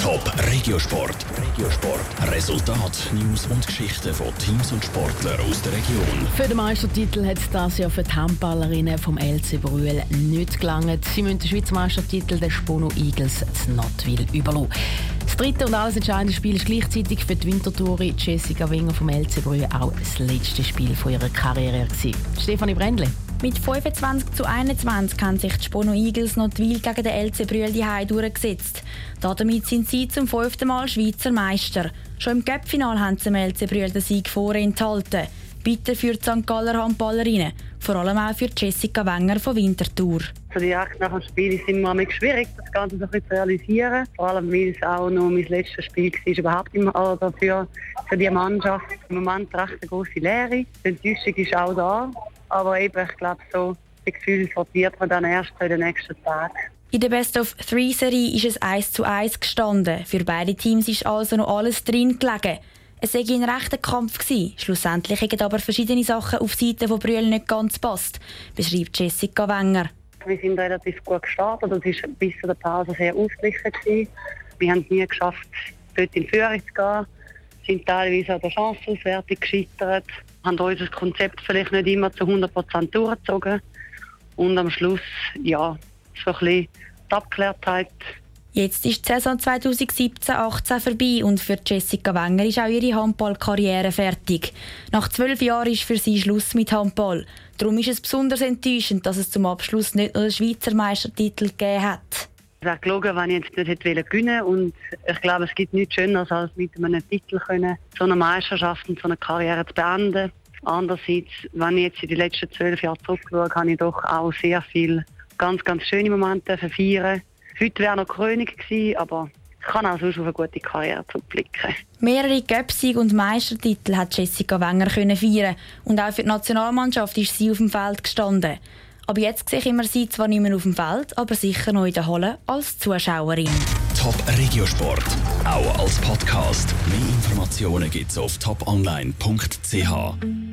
Top Regiosport. Regiosport. Resultat, News und Geschichten von Teams und Sportlern aus der Region. Für den Meistertitel hat es das Jahr für die Handballerinnen vom LC Brühl nicht gelangt. Sie müssen den Schweizer Meistertitel der Spono Eagles zu Notwil überlassen. Das dritte und alles entscheidende Spiel ist gleichzeitig für die Wintertouri Jessica Winger vom LC Brühl auch das letzte Spiel von ihrer Karriere gewesen. Stefanie Brändle. Mit 25 zu 21 haben sich die Spono Eagles Notwil gegen den LC Brühl die durchgesetzt. Damit sind sie zum fünften Mal Schweizer Meister. Schon im Cup-Final haben sie dem LC Brühl den Sieg vorenthalten. Bitter für die St. Galler Handballerinnen, vor allem auch für Jessica Wenger von Winterthur. Also direkt nach dem Spiel ist immer schwierig, das Ganze so zu realisieren. Vor allem, weil es auch noch mein letztes Spiel war, überhaupt immer also für, für die Mannschaft. Im Moment recht eine große Leere. Die Enttäuschung ist auch da. Aber eben, ich glaube, so das Gefühl sortiert man dann erst in den nächsten Tagen. In der Best-of-Three-Serie ist es 1 zu 1 gestanden. Für beide Teams ist also noch alles drin gelegen. Es war ein rechter Kampf. Gewesen. Schlussendlich haben aber verschiedene Sachen auf Seite von Brühl nicht ganz passt, beschreibt Jessica Wenger. Wir sind relativ gut gestartet. Es war bis zu der Pause sehr ausgeglichen. Wir haben es nie geschafft, dort in Führung zu gehen. Sind teilweise an der Chancenauswertung gescheitert, haben unser Konzept vielleicht nicht immer zu 100% durchgezogen. Und am Schluss, ja, so ein bisschen die Abgeklärtheit. Jetzt ist die Saison 2017-18 vorbei und für Jessica Wenger ist auch ihre Handballkarriere fertig. Nach zwölf Jahren ist für sie Schluss mit Handball. Darum ist es besonders enttäuschend, dass es zum Abschluss nicht noch den Schweizer Meistertitel gegeben hat. Wäre gelogen, wenn ich jetzt nicht hätte gewinnen und ich glaube, es gibt nichts Schöneres, als mit einem Titel können, so eine Meisterschaft und so eine Karriere zu beenden. Andererseits, wenn ich jetzt in die letzten zwölf Jahre zurückschaue, habe ich doch auch sehr viele ganz, ganz schöne Momente feiern. Heute wäre noch Krönung gewesen, aber ich kann auch sonst auf eine gute Karriere zurückblicken. Mehrere Göpsig und Meistertitel hat Jessica Wenger feiern und auch für die Nationalmannschaft ist sie auf dem Feld gestanden. Aber jetzt sehe ich sie zwar nicht mehr auf dem Feld, aber sicher noch in der Halle als Zuschauerin. Top Regiosport, auch als Podcast. Mehr Informationen gibt's auf toponline.ch.